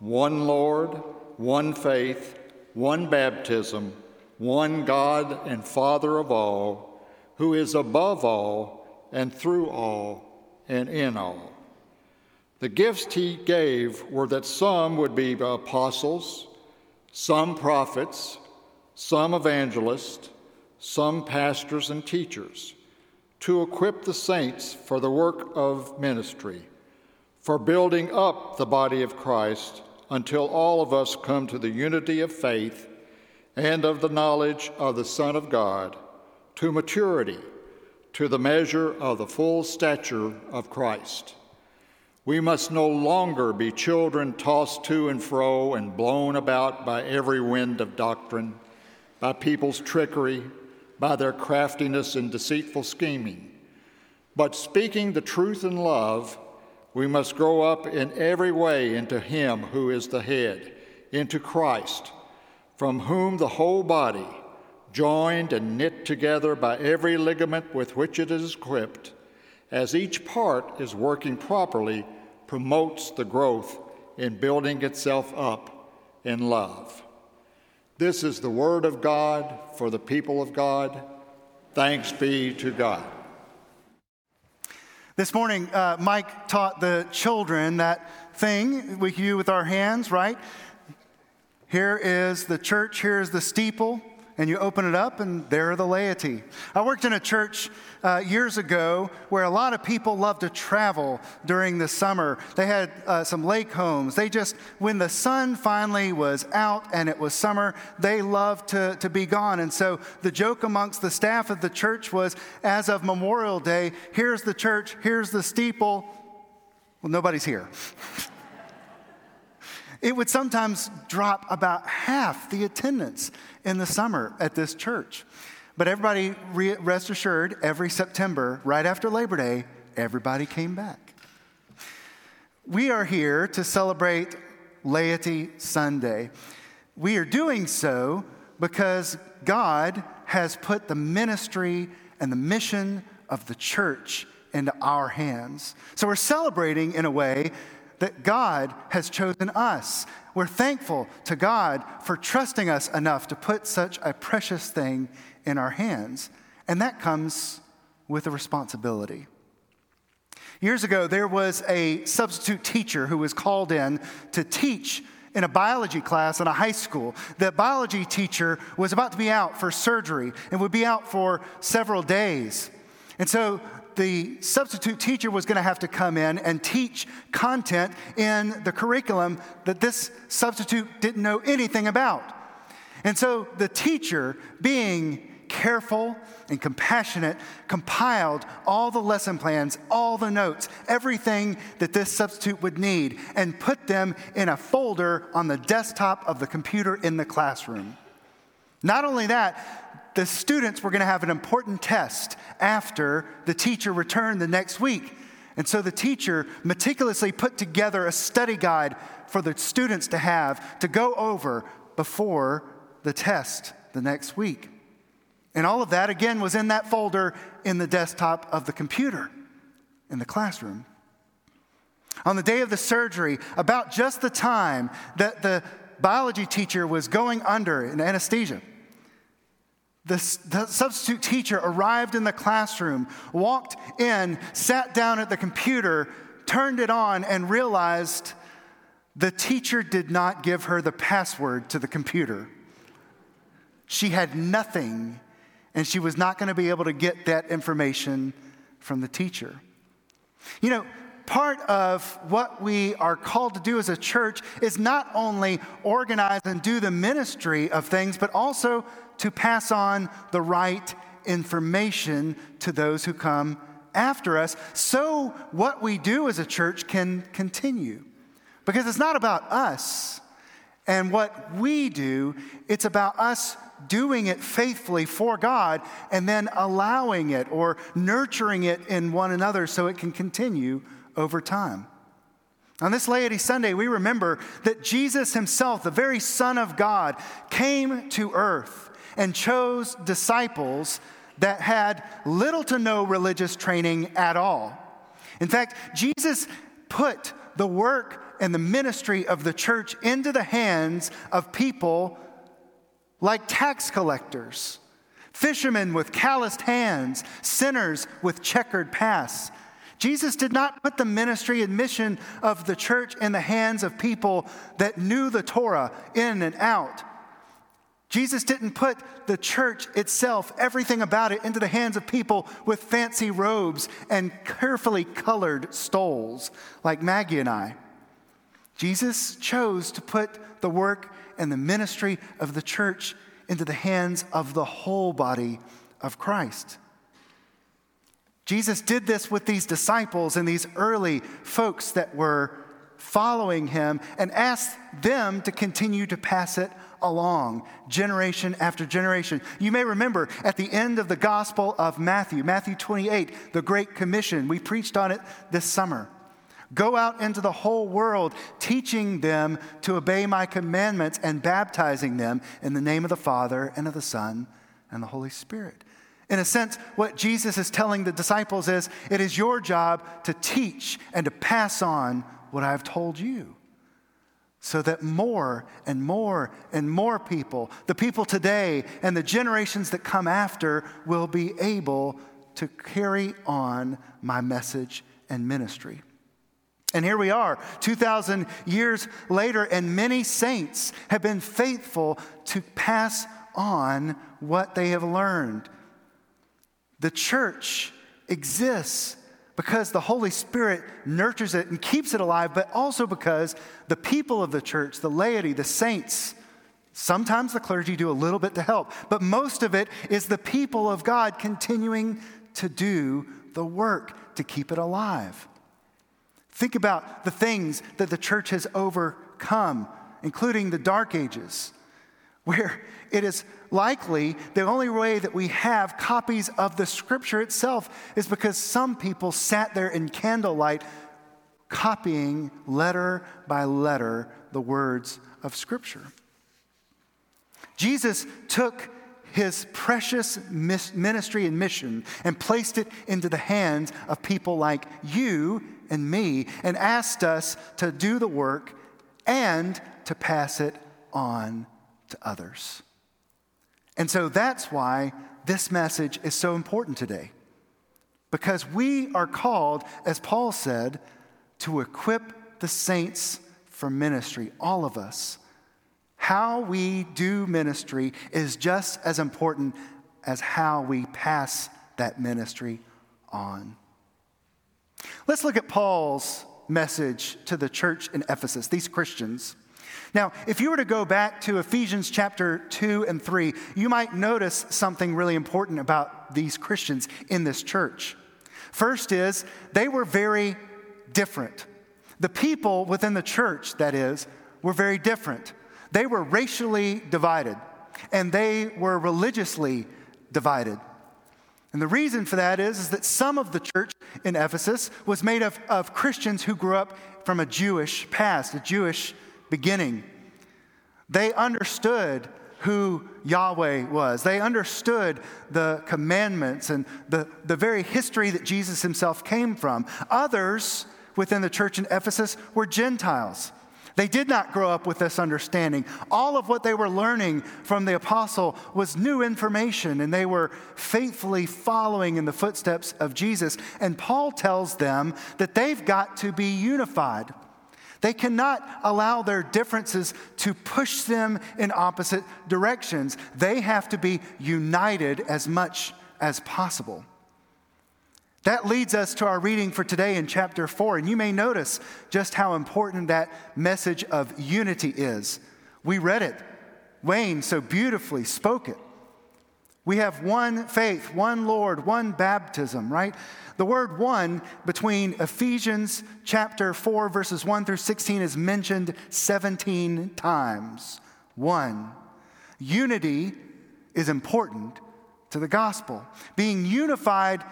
one Lord, one faith, one baptism, one God and Father of all, who is above all and through all and in all. The gifts he gave were that some would be apostles, some prophets, some evangelists, some pastors and teachers, to equip the saints for the work of ministry, for building up the body of Christ until all of us come to the unity of faith and of the knowledge of the Son of God, to maturity, to the measure of the full stature of Christ. We must no longer be children tossed to and fro and blown about by every wind of doctrine, by people's trickery, by their craftiness and deceitful scheming. But speaking the truth in love, we must grow up in every way into Him who is the head, into Christ, from whom the whole body, joined and knit together by every ligament with which it is equipped, as each part is working properly, promotes the growth in building itself up in love. This is the Word of God for the people of God. Thanks be to God. This morning, uh, Mike taught the children that thing we do with our hands, right? Here is the church, here's the steeple, and you open it up, and there are the laity. I worked in a church uh, years ago where a lot of people love to travel during the summer. They had uh, some lake homes. They just, when the sun finally was out and it was summer, they loved to, to be gone. And so the joke amongst the staff of the church was as of Memorial Day, here's the church, here's the steeple. Well, nobody's here. it would sometimes drop about half the attendance in the summer at this church. But everybody, rest assured, every September, right after Labor Day, everybody came back. We are here to celebrate Laity Sunday. We are doing so because God has put the ministry and the mission of the church into our hands. So we're celebrating in a way that God has chosen us. We're thankful to God for trusting us enough to put such a precious thing in our hands. And that comes with a responsibility. Years ago, there was a substitute teacher who was called in to teach in a biology class in a high school. The biology teacher was about to be out for surgery and would be out for several days. And so the substitute teacher was going to have to come in and teach content in the curriculum that this substitute didn't know anything about. And so the teacher, being careful and compassionate, compiled all the lesson plans, all the notes, everything that this substitute would need, and put them in a folder on the desktop of the computer in the classroom. Not only that, the students were going to have an important test after the teacher returned the next week. And so the teacher meticulously put together a study guide for the students to have to go over before the test the next week. And all of that, again, was in that folder in the desktop of the computer in the classroom. On the day of the surgery, about just the time that the biology teacher was going under in anesthesia, the, the, substitute teacher arrived in the classroom, walked in, sat down at the computer, turned it on, and realized the teacher did not give her the password to the computer. She had nothing, and she was not going to be able to get that information from the teacher. You know, part of what we are called to do as a church is not only organize and do the ministry of things, but also to pass on the right information to those who come after us so what we do as a church can continue. Because it's not about us and what we do. It's about us doing it faithfully for God and then allowing it or nurturing it in one another so it can continue over time. On this Laity Sunday, we remember that Jesus himself, the very Son of God, came to earth and chose disciples that had little to no religious training at all. In fact, Jesus put the work and the ministry of the church into the hands of people like tax collectors, fishermen with calloused hands, sinners with checkered pasts. Jesus did not put the ministry and mission of the church in the hands of people that knew the Torah in and out. Jesus didn't put the church itself, everything about it, into the hands of people with fancy robes and carefully colored stoles like Maggie and I. Jesus chose to put the work and the ministry of the church into the hands of the whole body of Christ. Jesus did this with these disciples and these early folks that were following him and asked them to continue to pass it along, generation after generation. You may remember at the end of the Gospel of Matthew, Matthew 28, the Great Commission, we preached on it this summer. Go out into the whole world, teaching them to obey my commandments and baptizing them in the name of the Father and of the Son and the Holy Spirit. In a sense, what Jesus is telling the disciples is it is your job to teach and to pass on what I've told you so that more and more and more people, the people today and the generations that come after, will be able to carry on my message and ministry. And here we are, 2,000 years later, and many saints have been faithful to pass on what they have learned. The church exists because the Holy Spirit nurtures it and keeps it alive, but also because the people of the church, the laity, the saints, sometimes the clergy do a little bit to help, but most of it is the people of God continuing to do the work to keep it alive. Think about the things that the church has overcome, including the Dark Ages, where it is likely the only way that we have copies of the scripture itself is because some people sat there in candlelight copying letter by letter the words of scripture. Jesus took his precious ministry and mission and placed it into the hands of people like you and me and asked us to do the work and to pass it on to others. And so that's why this message is so important today. Because we are called, as Paul said, to equip the saints for ministry, all of us. How we do ministry is just as important as how we pass that ministry on. Let's look at Paul's message to the church in Ephesus, these Christians. Now, if you were to go back to Ephesians chapter 2 and 3, you might notice something really important about these Christians in this church. First is, they were very different. The people within the church, that is, were very different. They were racially divided, and they were religiously divided. And the reason for that is, is that some of the church in Ephesus was made of, of Christians who grew up from a Jewish past, a Jewish beginning. They understood who Yahweh was. They understood the commandments and the, the very history that Jesus himself came from. Others within the church in Ephesus were Gentiles. They did not grow up with this understanding. All of what they were learning from the apostle was new information, and they were faithfully following in the footsteps of Jesus. And Paul tells them that they've got to be unified. They cannot allow their differences to push them in opposite directions. They have to be united as much as possible. That leads us to our reading for today in chapter 4. And you may notice just how important that message of unity is. We read it, Wayne so beautifully spoke it. We have one faith, one Lord, one baptism, right? The word one between Ephesians chapter 4, verses 1 through 16 is mentioned 17 times. One. Unity is important to the gospel. Being unified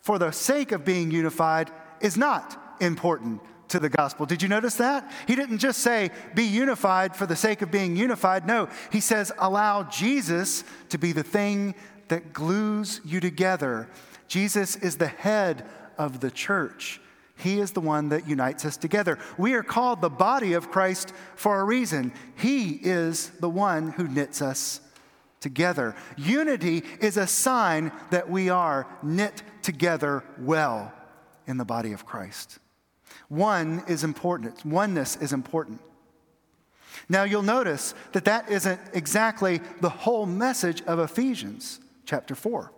for the sake of being unified is not important to the gospel. Did you notice that? He didn't just say, be unified for the sake of being unified. No, he says, allow Jesus to be the thing that glues you together. Jesus is the head of the church. He is the one that unites us together. We are called the body of Christ for a reason. He is the one who knits us together. Unity is a sign that we are knit together well in the body of Christ. One is important, oneness is important. Now, you'll notice that that isn't exactly the whole message of Ephesians chapter 4.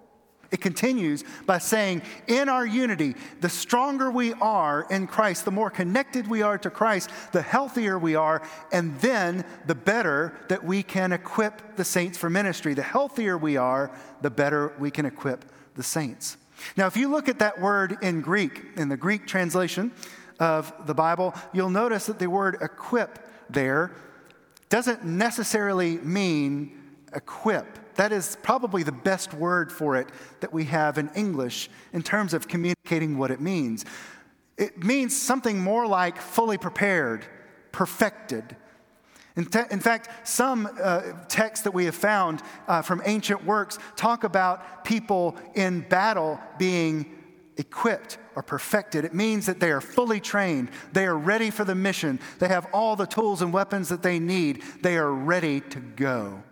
It continues by saying, in our unity, the stronger we are in Christ, the more connected we are to Christ, the healthier we are, and then the better that we can equip the saints for ministry. The healthier we are, the better we can equip the saints. Now, if you look at that word in Greek, in the Greek translation, of the Bible, you'll notice that the word equip there doesn't necessarily mean equip. That is probably the best word for it that we have in English in terms of communicating what it means. It means something more like fully prepared, perfected. In, te- in fact, some uh, texts that we have found uh, from ancient works talk about people in battle being equipped or perfected. It means that they are fully trained, they are ready for the mission, they have all the tools and weapons that they need, they are ready to go.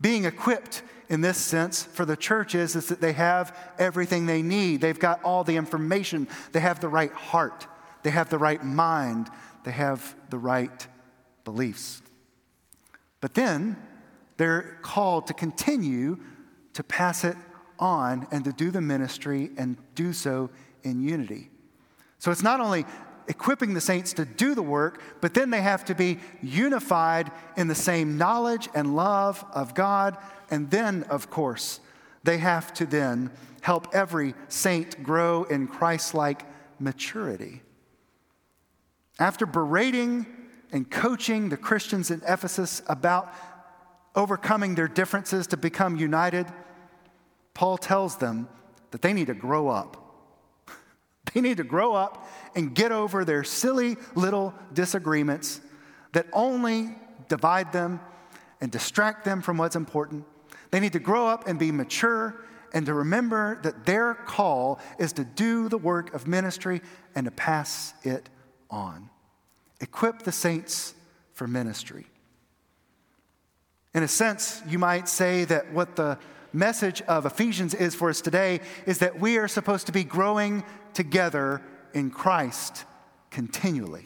Being equipped in this sense for the church is, is that they have everything they need. They've got all the information, they have the right heart, they have the right mind, they have the right beliefs. But then they're called to continue to pass it on and to do the ministry and do so in unity. So it's not only equipping the saints to do the work, but then they have to be unified in the same knowledge and love of God. And then, of course, they have to then help every saint grow in Christ like maturity. After berating and coaching the Christians in Ephesus about overcoming their differences to become united, Paul tells them that they need to grow up. they need to grow up and get over their silly little disagreements that only divide them and distract them from what's important. They need to grow up and be mature and to remember that their call is to do the work of ministry and to pass it on. Equip the saints for ministry. In a sense, you might say that what the message of Ephesians is for us today is that we are supposed to be growing together in Christ continually.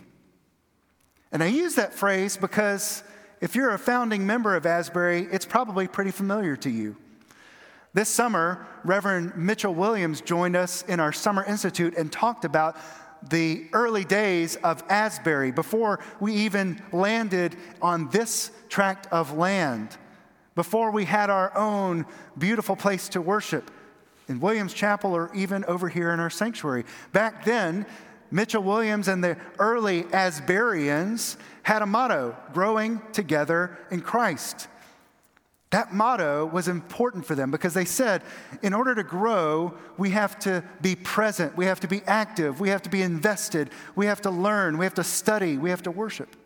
And I use that phrase because if you're a founding member of Asbury, it's probably pretty familiar to you. This summer, Reverend Mitchell Williams joined us in our Summer Institute and talked about the early days of Asbury before we even landed on this tract of land before we had our own beautiful place to worship in Williams Chapel or even over here in our sanctuary. Back then, Mitchell Williams and the early Asburyans had a motto growing together in Christ. That motto was important for them because they said, in order to grow, we have to be present, we have to be active, we have to be invested, we have to learn, we have to study, we have to worship.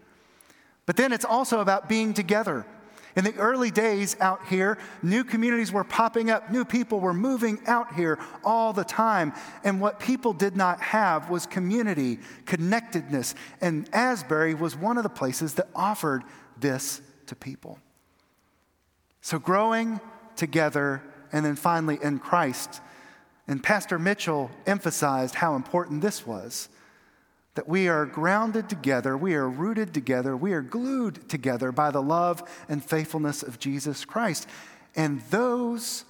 But then it's also about being together. In the early days out here, new communities were popping up, new people were moving out here all the time. And what people did not have was community, connectedness. And Asbury was one of the places that offered this to people. So, growing together and then finally in Christ. And Pastor Mitchell emphasized how important this was that we are grounded together, we are rooted together, we are glued together by the love and faithfulness of Jesus Christ. And those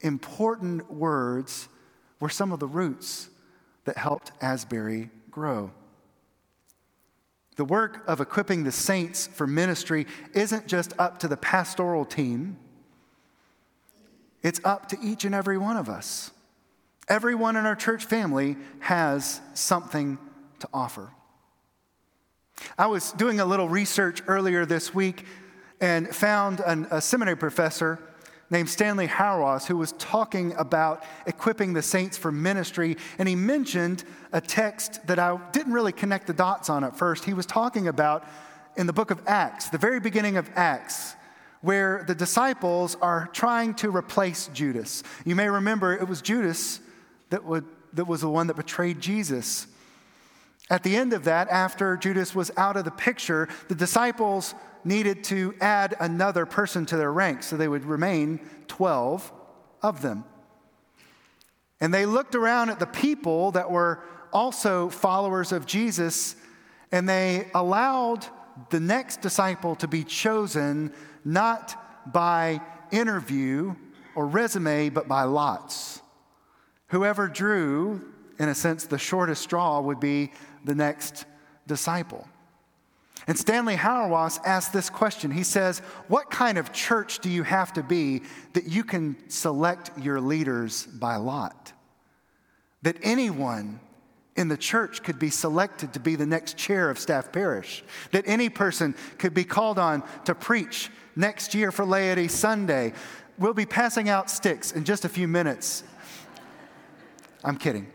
important words were some of the roots that helped Asbury grow. The work of equipping the saints for ministry isn't just up to the pastoral team. It's up to each and every one of us. Everyone in our church family has something to offer. I was doing a little research earlier this week and found an, a seminary professor named Stanley Hauerwas who was talking about equipping the saints for ministry. And he mentioned a text that I didn't really connect the dots on at first. He was talking about in the book of Acts, the very beginning of Acts, where the disciples are trying to replace Judas. You may remember it was Judas that, would, that was the one that betrayed Jesus. At the end of that, after Judas was out of the picture, the disciples needed to add another person to their ranks, so they would remain 12 of them. And they looked around at the people that were also followers of Jesus, and they allowed the next disciple to be chosen not by interview or resume, but by lots. Whoever drew, in a sense, the shortest straw would be the next disciple. And Stanley Hauerwas asked this question. He says, What kind of church do you have to be that you can select your leaders by lot? That anyone in the church could be selected to be the next chair of staff parish, that any person could be called on to preach next year for Laity Sunday. We'll be passing out sticks in just a few minutes. I'm kidding.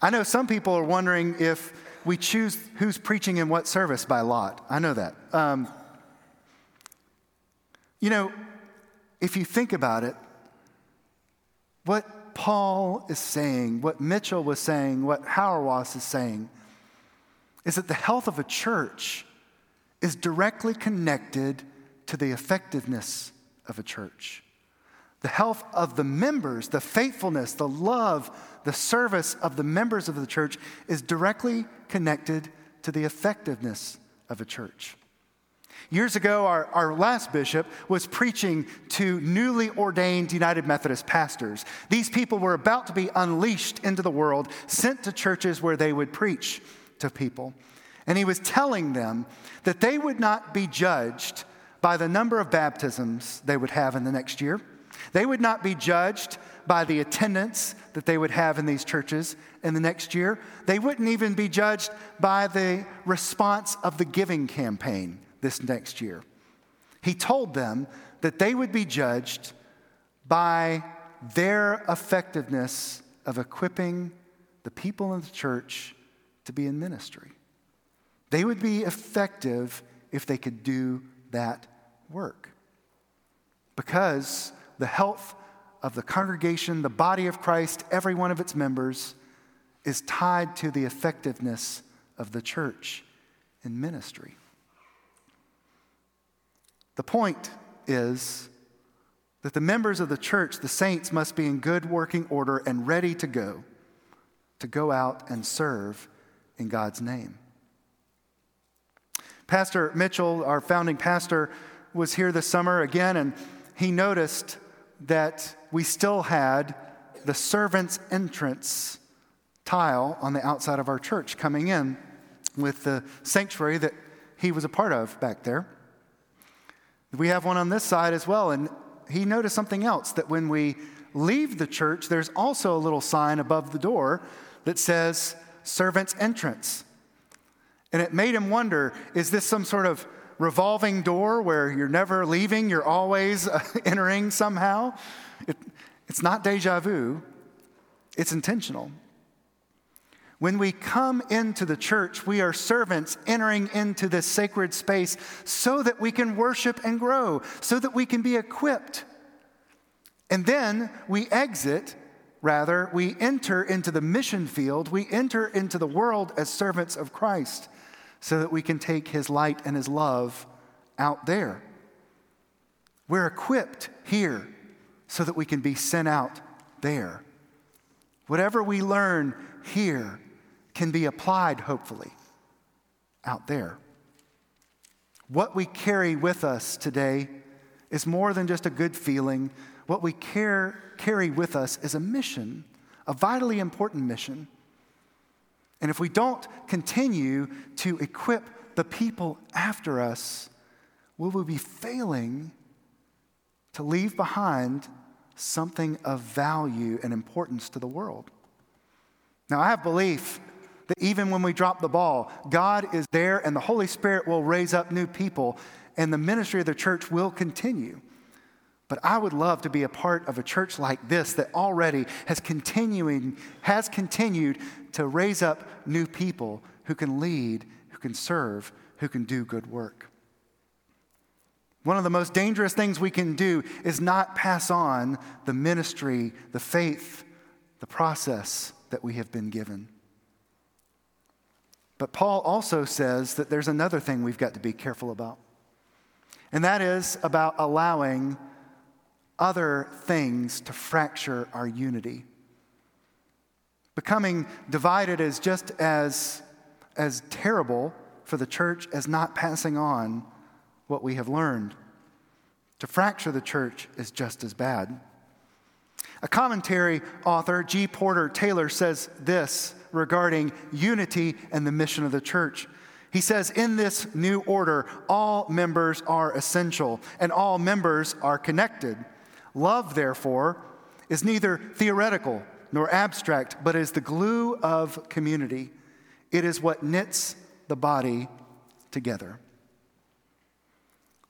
I know some people are wondering if we choose who's preaching in what service by lot. I know that. Um, you know, if you think about it, what Paul is saying, what Mitchell was saying, what Hauerwas is saying, is that the health of a church is directly connected to the effectiveness of a church. The health of the members, the faithfulness, the love, the service of the members of the church is directly connected to the effectiveness of a church. Years ago, our, our last bishop was preaching to newly ordained United Methodist pastors. These people were about to be unleashed into the world, sent to churches where they would preach to people. And he was telling them that they would not be judged by the number of baptisms they would have in the next year. They would not be judged by the attendance that they would have in these churches in the next year. They wouldn't even be judged by the response of the giving campaign this next year. He told them that they would be judged by their effectiveness of equipping the people in the church to be in ministry. They would be effective if they could do that work. Because the health of the congregation, the body of Christ, every one of its members, is tied to the effectiveness of the church in ministry. The point is that the members of the church, the saints, must be in good working order and ready to go, to go out and serve in God's name. Pastor Mitchell, our founding pastor, was here this summer again, and he noticed that we still had the servant's entrance tile on the outside of our church coming in with the sanctuary that he was a part of back there. We have one on this side as well, and he noticed something else that when we leave the church, there's also a little sign above the door that says servant's entrance. And it made him wonder is this some sort of revolving door where you're never leaving, you're always uh, entering somehow. It, it's not deja vu, it's intentional. When we come into the church, we are servants entering into this sacred space so that we can worship and grow, so that we can be equipped. And then we exit, rather, we enter into the mission field, we enter into the world as servants of Christ so that we can take his light and his love out there. We're equipped here so that we can be sent out there. Whatever we learn here can be applied, hopefully, out there. What we carry with us today is more than just a good feeling. What we care, carry with us is a mission, a vitally important mission and if we don't continue to equip the people after us, will we be failing to leave behind something of value and importance to the world. Now, I have belief that even when we drop the ball, God is there and the Holy Spirit will raise up new people and the ministry of the church will continue. But I would love to be a part of a church like this that already has continuing has continued to raise up new people who can lead, who can serve, who can do good work. One of the most dangerous things we can do is not pass on the ministry, the faith, the process that we have been given. But Paul also says that there's another thing we've got to be careful about, and that is about allowing other things to fracture our unity. Becoming divided is just as, as terrible for the church as not passing on what we have learned. To fracture the church is just as bad. A commentary author, G. Porter Taylor, says this regarding unity and the mission of the church. He says, In this new order, all members are essential and all members are connected. Love, therefore, is neither theoretical nor abstract, but is the glue of community. It is what knits the body together.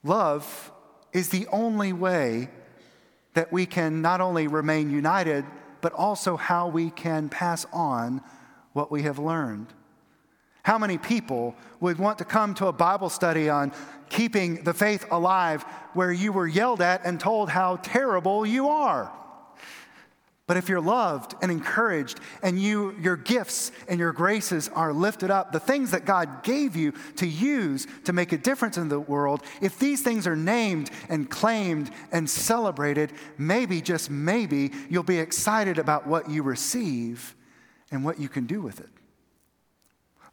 Love is the only way that we can not only remain united, but also how we can pass on what we have learned. How many people would want to come to a Bible study on keeping the faith alive where you were yelled at and told how terrible you are? But if you're loved and encouraged and you, your gifts and your graces are lifted up, the things that God gave you to use to make a difference in the world, if these things are named and claimed and celebrated, maybe, just maybe, you'll be excited about what you receive and what you can do with it.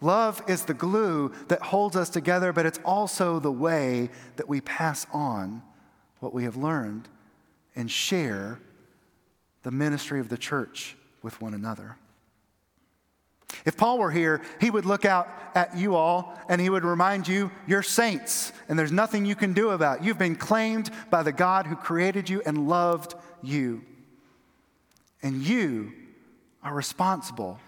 Love is the glue that holds us together, but it's also the way that we pass on what we have learned and share the ministry of the church with one another. If Paul were here, he would look out at you all and he would remind you, you're saints and there's nothing you can do about it. You've been claimed by the God who created you and loved you. And you are responsible.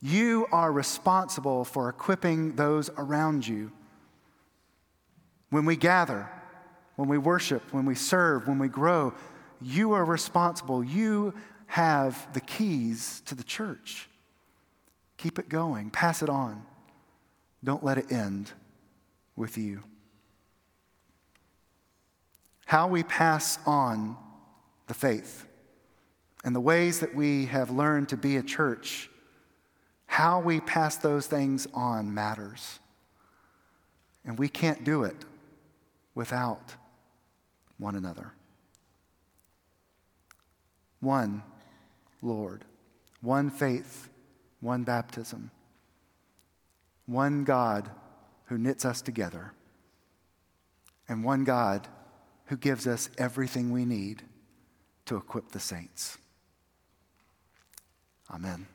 You are responsible for equipping those around you. When we gather, when we worship, when we serve, when we grow, you are responsible. You have the keys to the church. Keep it going, pass it on. Don't let it end with you. How we pass on the faith and the ways that we have learned to be a church, how we pass those things on matters. And we can't do it without one another one Lord, one faith, one baptism, one God who knits us together, and one God who gives us everything we need to equip the saints. Amen.